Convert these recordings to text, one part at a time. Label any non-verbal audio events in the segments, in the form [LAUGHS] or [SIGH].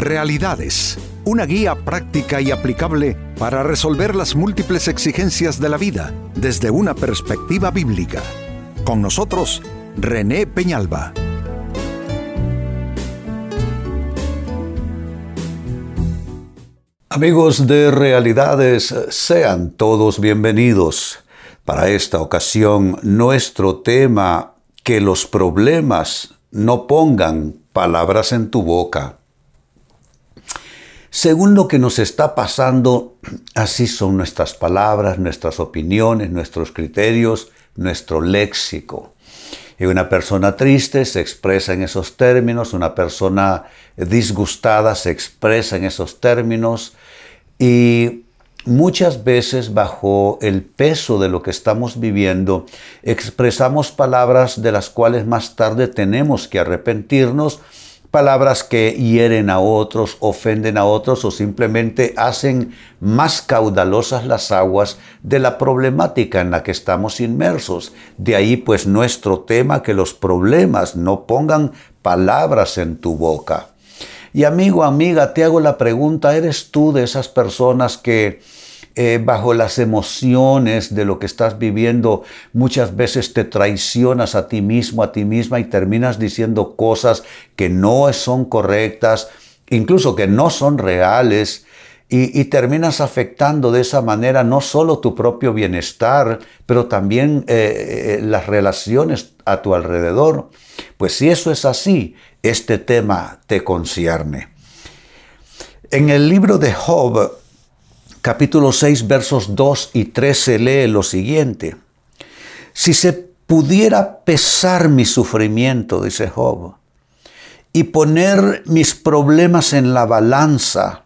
Realidades, una guía práctica y aplicable para resolver las múltiples exigencias de la vida desde una perspectiva bíblica. Con nosotros, René Peñalba. Amigos de Realidades, sean todos bienvenidos. Para esta ocasión, nuestro tema, que los problemas no pongan palabras en tu boca. Según lo que nos está pasando, así son nuestras palabras, nuestras opiniones, nuestros criterios, nuestro léxico. Y una persona triste se expresa en esos términos, una persona disgustada se expresa en esos términos y muchas veces bajo el peso de lo que estamos viviendo expresamos palabras de las cuales más tarde tenemos que arrepentirnos palabras que hieren a otros, ofenden a otros o simplemente hacen más caudalosas las aguas de la problemática en la que estamos inmersos. De ahí pues nuestro tema, que los problemas no pongan palabras en tu boca. Y amigo, amiga, te hago la pregunta, ¿eres tú de esas personas que eh, bajo las emociones de lo que estás viviendo, muchas veces te traicionas a ti mismo, a ti misma y terminas diciendo cosas que no son correctas, incluso que no son reales. Y, terminas afectando de esa manera no solo tu propio bienestar, pero también eh, eh, las relaciones a tu alrededor. Pues si eso es así, este tema te concierne. En el libro de Job, capítulo 6, versos 2 y 3 se lee lo siguiente. Si se pudiera pesar mi sufrimiento, dice Job, y poner mis problemas en la balanza,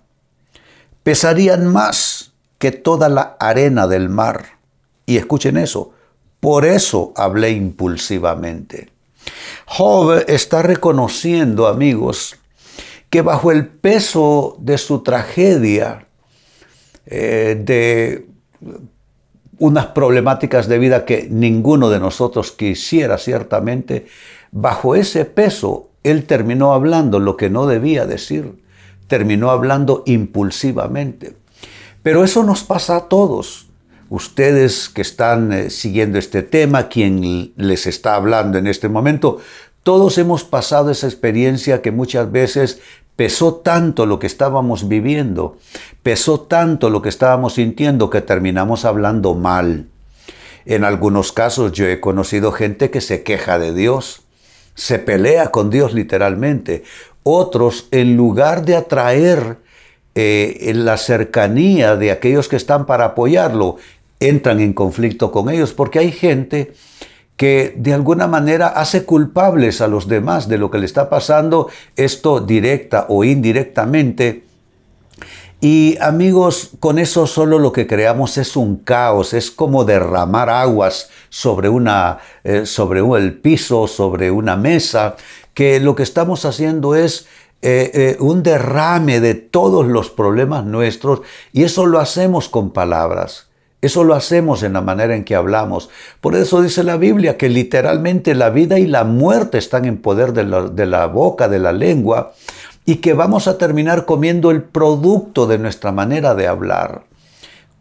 pesarían más que toda la arena del mar. Y escuchen eso, por eso hablé impulsivamente. Job está reconociendo, amigos, que bajo el peso de su tragedia, eh, de unas problemáticas de vida que ninguno de nosotros quisiera ciertamente, bajo ese peso él terminó hablando lo que no debía decir, terminó hablando impulsivamente. Pero eso nos pasa a todos. Ustedes que están eh, siguiendo este tema, quien les está hablando en este momento, todos hemos pasado esa experiencia que muchas veces Pesó tanto lo que estábamos viviendo, pesó tanto lo que estábamos sintiendo que terminamos hablando mal. En algunos casos yo he conocido gente que se queja de Dios, se pelea con Dios literalmente. Otros, en lugar de atraer eh, la cercanía de aquellos que están para apoyarlo, entran en conflicto con ellos porque hay gente que de alguna manera hace culpables a los demás de lo que le está pasando, esto directa o indirectamente. Y amigos, con eso solo lo que creamos es un caos, es como derramar aguas sobre, una, eh, sobre el piso, sobre una mesa, que lo que estamos haciendo es eh, eh, un derrame de todos los problemas nuestros y eso lo hacemos con palabras. Eso lo hacemos en la manera en que hablamos. Por eso dice la Biblia que literalmente la vida y la muerte están en poder de la, boca, de la lengua, y que vamos a terminar comiendo el producto de nuestra manera de hablar.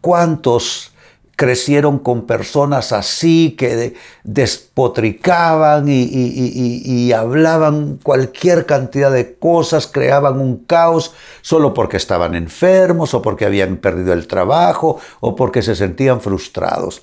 ¿Cuántos crecieron con personas así que despotricaban y, hablaban cualquier cantidad de cosas, creaban un caos solo porque estaban enfermos o porque habían perdido el trabajo o porque se sentían frustrados.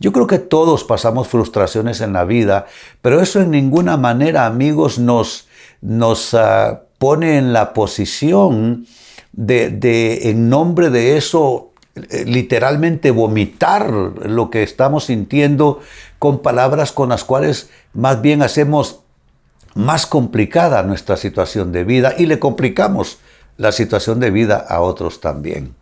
Yo creo que todos pasamos frustraciones en la vida, pero eso en ninguna manera, amigos, nos, nos ah, pone en la posición de, de, en nombre de eso, literalmente vomitar lo que estamos sintiendo con palabras con las cuales más bien hacemos más complicada nuestra situación de vida y le complicamos la situación de vida a otros también.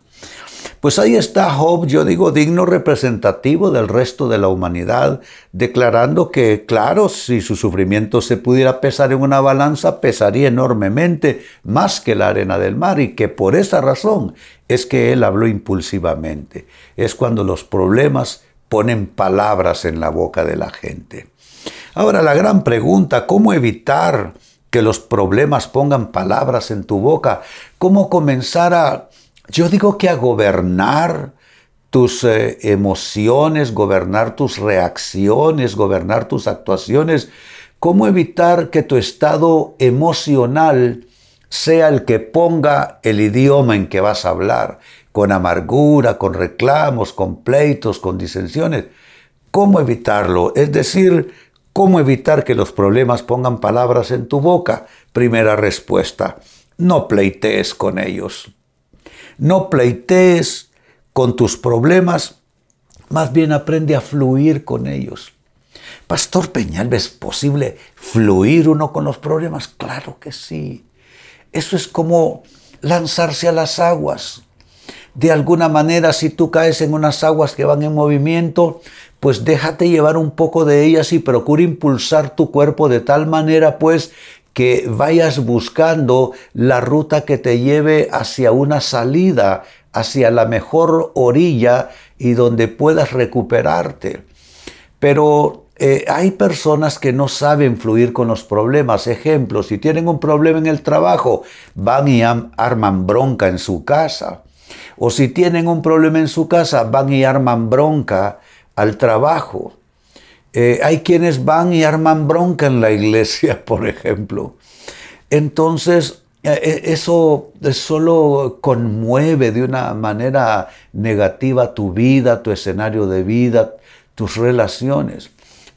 Pues ahí está Job, yo digo, digno representativo del resto de la humanidad, declarando que, claro, si su sufrimiento se pudiera pesar en una balanza, pesaría enormemente más que la arena del mar y que por esa razón es que él habló impulsivamente. Es cuando los problemas ponen palabras en la boca de la gente. Ahora la gran pregunta, ¿cómo evitar que los problemas pongan palabras en tu boca? ¿Cómo comenzar a, yo digo que a gobernar tus eh, emociones, gobernar tus reacciones, gobernar tus actuaciones? ¿Cómo evitar que tu estado emocional sea el que ponga el idioma en que vas a hablar? Con amargura, con reclamos, con pleitos, con disensiones. ¿Cómo evitarlo? Es decir, ¿Cómo evitar que los problemas pongan palabras en tu boca? Primera respuesta, no pleitees con ellos. No pleitees con tus problemas, más bien aprende a fluir con ellos. Pastor Peñal, ¿es posible fluir uno con los problemas? Claro que sí. Eso es como lanzarse a las aguas. De alguna manera, si tú caes en unas aguas que van en movimiento, pues déjate llevar un poco de ellas y procura impulsar tu cuerpo de tal manera pues que vayas buscando la ruta que te lleve hacia una salida, hacia la mejor orilla y donde puedas recuperarte. Pero eh, hay personas que no saben fluir con los problemas. Ejemplo, si tienen un problema en el trabajo, van y arman bronca en su casa. O si tienen un problema en su casa, van y arman bronca al trabajo. Eh, hay quienes van y arman bronca en la iglesia, [LAUGHS] por ejemplo. Entonces, eh, eh, eso solo conmueve de una manera negativa tu vida, tu escenario de vida, tus relaciones.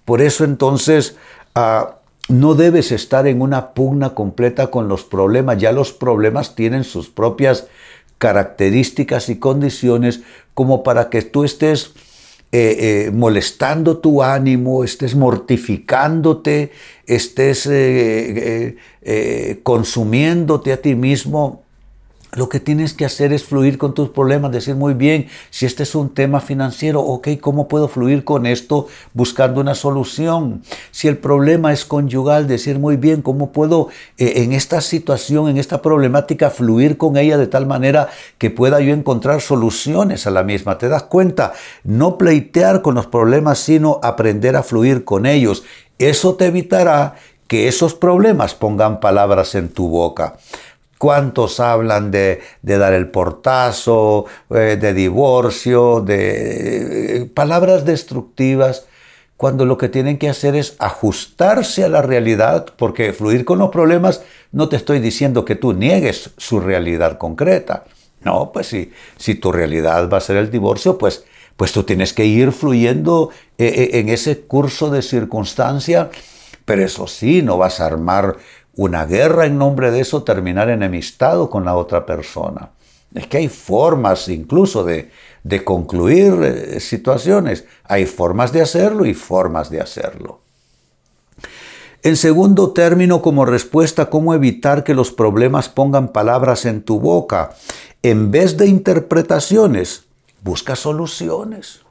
Por eso entonces ah, no debes estar en una pugna completa con los problemas. Ya los problemas tienen sus propias características y condiciones como para que tú estés eh, eh, molestando tu ánimo, estés mortificándote, estés eh, consumiéndote a ti mismo lo que tienes que hacer es fluir con tus problemas, decir muy bien, si este es un tema financiero, ok, ¿cómo puedo fluir con esto buscando una solución? Si el problema es conyugal, decir muy bien, ¿cómo puedo eh, en esta situación, en esta problemática, fluir con ella de tal manera que pueda yo encontrar soluciones a la misma? ¿Te das cuenta? No pleitear con los problemas, sino aprender a fluir con ellos. Eso te evitará que esos problemas pongan palabras en tu boca. ¿Cuántos hablan de, dar el portazo, eh, de divorcio, de eh, palabras destructivas, cuando lo que tienen que hacer es ajustarse a la realidad? Porque fluir con los problemas no te estoy diciendo que tú niegues su realidad concreta. No, pues si, si tu realidad va a ser el divorcio, pues, pues tú tienes que ir fluyendo eh, en ese curso de circunstancia, pero eso sí, no vas a armar una guerra en nombre de eso terminar enemistado con la otra persona. Es que hay formas incluso de, concluir eh, situaciones. Hay formas de hacerlo y formas de hacerlo. En segundo término, como respuesta, cómo evitar que los problemas pongan palabras en tu boca. En vez de interpretaciones, busca soluciones.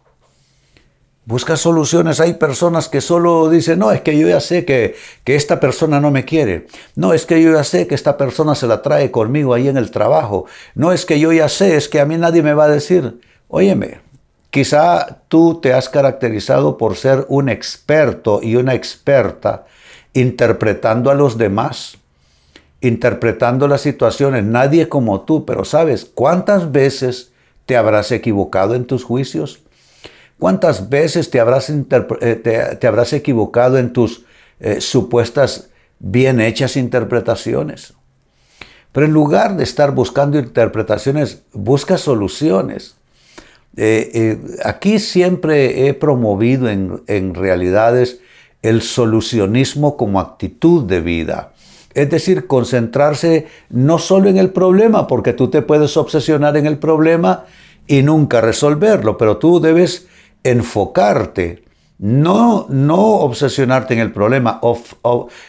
Busca soluciones. Hay personas que solo dicen, no, es que yo ya sé que, que, esta persona no me quiere. No, es que yo ya sé que esta persona se la trae conmigo ahí en el trabajo. No, es que yo ya sé, es que a mí nadie me va a decir, óyeme, quizá tú te has caracterizado por ser un experto y una experta interpretando a los demás, interpretando las situaciones. Nadie como tú, pero sabes, ¿cuántas veces te habrás equivocado en tus juicios? ¿Cuántas veces te habrás, eh, te, habrás equivocado en tus eh, supuestas bien hechas interpretaciones? Pero en lugar de estar buscando interpretaciones, busca soluciones. Eh, aquí siempre he promovido en, en realidades el solucionismo como actitud de vida. Es decir, concentrarse no solo en el problema, porque tú te puedes obsesionar en el problema y nunca resolverlo, pero tú debes enfocarte, no, no obsesionarte en el problema,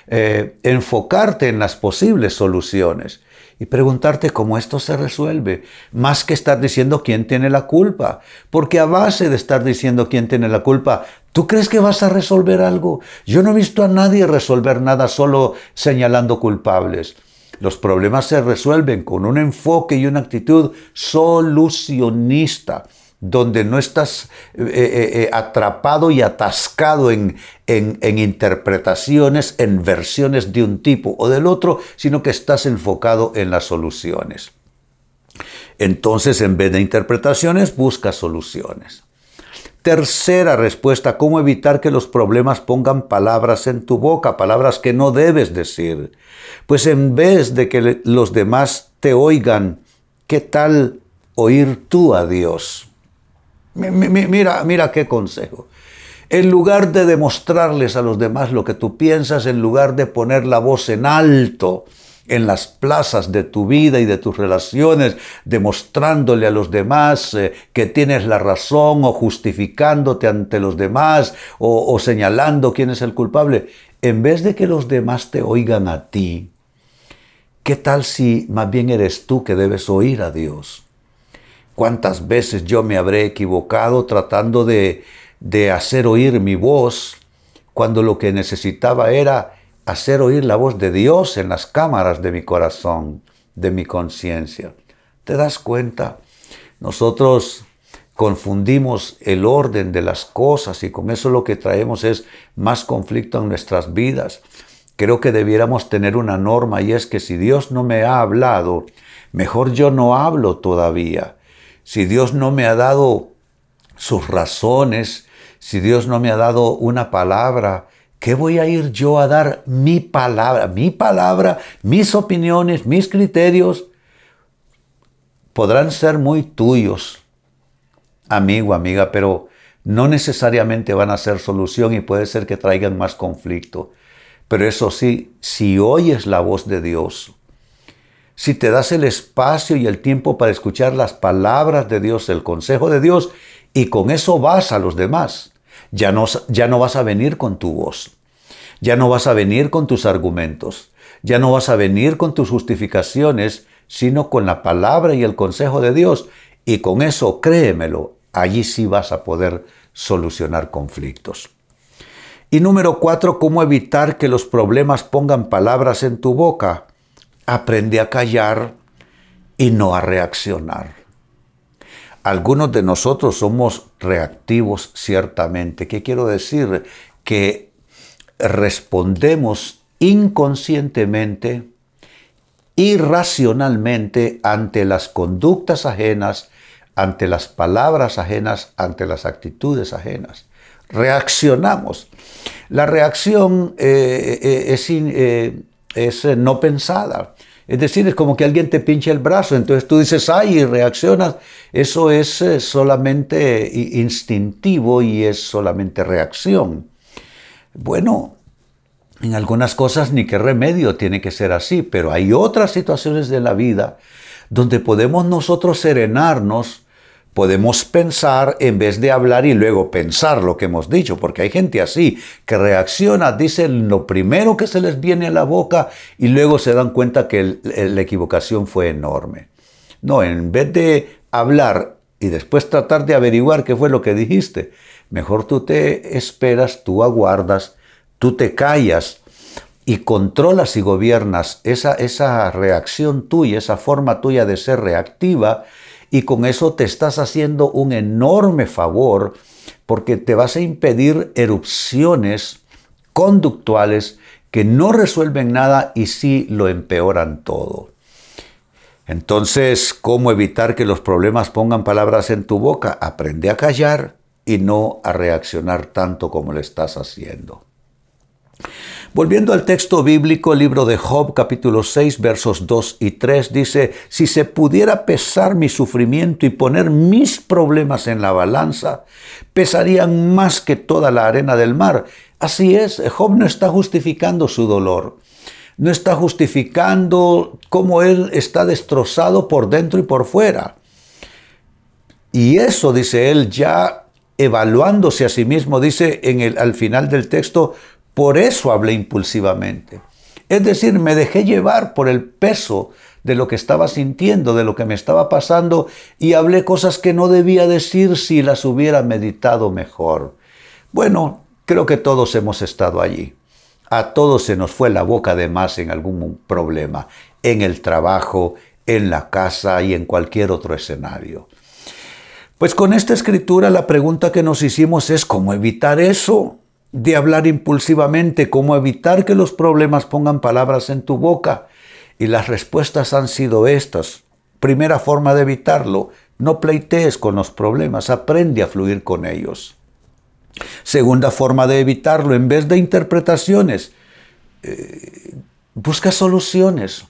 eh, enfocarte en las posibles soluciones y preguntarte cómo esto se resuelve, más que estar diciendo quién tiene la culpa, porque a base de estar diciendo quién tiene la culpa, ¿tú crees que vas a resolver algo? Yo no he visto a nadie resolver nada solo señalando culpables. Los problemas se resuelven con un enfoque y una actitud solucionista donde no estás eh, eh, eh, atrapado y atascado en, en interpretaciones, en versiones de un tipo o del otro, sino que estás enfocado en las soluciones. Entonces, en vez de interpretaciones, busca soluciones. Tercera respuesta, ¿cómo evitar que los problemas pongan palabras en tu boca, palabras que no debes decir? Pues en vez de que los demás te oigan, ¿qué tal oír tú a Dios? Mira, mira qué consejo. En lugar de demostrarles a los demás lo que tú piensas, en lugar de poner la voz en alto, en las plazas de tu vida y de tus relaciones, demostrándole a los demás eh, que tienes la razón o justificándote ante los demás o, o señalando quién es el culpable, en vez de que los demás te oigan a ti, ¿qué tal si más bien eres tú que debes oír a Dios? ¿Cuántas veces yo me habré equivocado tratando de, de hacer oír mi voz cuando lo que necesitaba era hacer oír la voz de Dios en las cámaras de mi corazón, de mi conciencia. ¿Te das cuenta? Nosotros confundimos el orden de las cosas y con eso lo que traemos es más conflicto en nuestras vidas. Creo que debiéramos tener una norma y es que si Dios no me ha hablado, mejor yo no hablo todavía. Si Dios no me ha dado sus razones, si Dios no me ha dado una palabra, ¿Qué voy a ir yo a dar mi palabra? Mi palabra, mis opiniones, mis criterios podrán ser muy tuyos, amigo, amiga, pero no necesariamente van a ser solución y puede ser que traigan más conflicto. Pero eso sí, si oyes la voz de Dios, si te das el espacio y el tiempo para escuchar las palabras de Dios, el consejo de Dios, y con eso vas a los demás, ya no, ya no vas a venir con tu voz, ya no vas a venir con tus argumentos, ya no vas a venir con tus justificaciones, sino con la palabra y el consejo de Dios. Y con eso, créemelo, allí sí vas a poder solucionar conflictos. Y número cuatro, ¿cómo evitar que los problemas pongan palabras en tu boca? Aprende a callar y no a reaccionar. Algunos de nosotros somos reactivos ciertamente. ¿Qué quiero decir? Que respondemos inconscientemente, irracionalmente ante las conductas ajenas, ante las palabras ajenas, ante las actitudes ajenas. Reaccionamos. La reacción eh, eh, es, eh, es no pensada. Es decir, es como que alguien te pinche el brazo, entonces tú dices, ay, y reaccionas. Eso es eh, solamente instintivo y es solamente reacción. Bueno, en algunas cosas ni qué remedio tiene que ser así, pero hay otras situaciones de la vida donde podemos nosotros serenarnos Podemos pensar en vez de hablar y luego pensar lo que hemos dicho, porque hay gente así que reacciona, dice lo primero que se les viene a la boca y luego se dan cuenta que la equivocación fue enorme. No, en vez de hablar y después tratar de averiguar qué fue lo que dijiste, mejor tú te esperas, tú aguardas, tú te callas y controlas y gobiernas esa, esa reacción tuya, esa forma tuya de ser reactiva y con eso te estás haciendo un enorme favor porque te vas a impedir erupciones conductuales que no resuelven nada y sí lo empeoran todo. Entonces, ¿cómo evitar que los problemas pongan palabras en tu boca? Aprende a callar y no a reaccionar tanto como lo estás haciendo. Volviendo al texto bíblico, el libro de Job capítulo 6 versos 2 y 3 dice, si se pudiera pesar mi sufrimiento y poner mis problemas en la balanza, pesarían más que toda la arena del mar. Así es, Job no está justificando su dolor, no está justificando cómo él está destrozado por dentro y por fuera. Y eso, dice él, ya evaluándose a sí mismo, dice en el, al final del texto, por eso hablé impulsivamente. Es decir, me dejé llevar por el peso de lo que estaba sintiendo, de lo que me estaba pasando, y hablé cosas que no debía decir si las hubiera meditado mejor. Bueno, creo que todos hemos estado allí. A todos se nos fue la boca de más en algún problema, en el trabajo, en la casa y en cualquier otro escenario. Pues con esta escritura la pregunta que nos hicimos es cómo evitar eso de hablar impulsivamente, cómo evitar que los problemas pongan palabras en tu boca. Y las respuestas han sido estas. Primera forma de evitarlo, no pleitees con los problemas, aprende a fluir con ellos. Segunda forma de evitarlo, en vez de interpretaciones, eh, busca soluciones.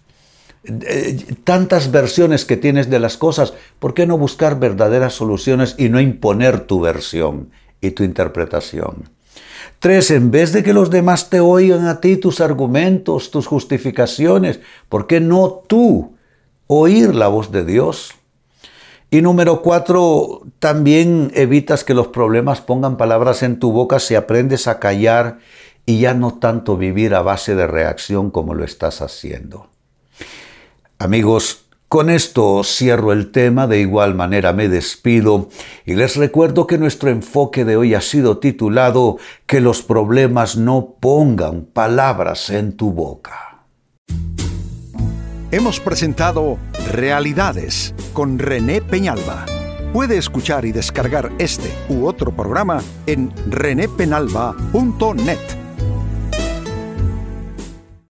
Eh, tantas versiones que tienes de las cosas, ¿por qué no buscar verdaderas soluciones y no imponer tu versión y tu interpretación? Tres, en vez de que los demás te oigan a ti tus argumentos, tus justificaciones, ¿por qué no tú oír la voz de Dios? Y número cuatro, también evitas que los problemas pongan palabras en tu boca si aprendes a callar y ya no tanto vivir a base de reacción como lo estás haciendo. Amigos, con esto cierro el tema, de igual manera me despido y les recuerdo que nuestro enfoque de hoy ha sido titulado Que los problemas no pongan palabras en tu boca. Hemos presentado Realidades con René Peñalba. Puede escuchar y descargar este u otro programa en renépenalba.net.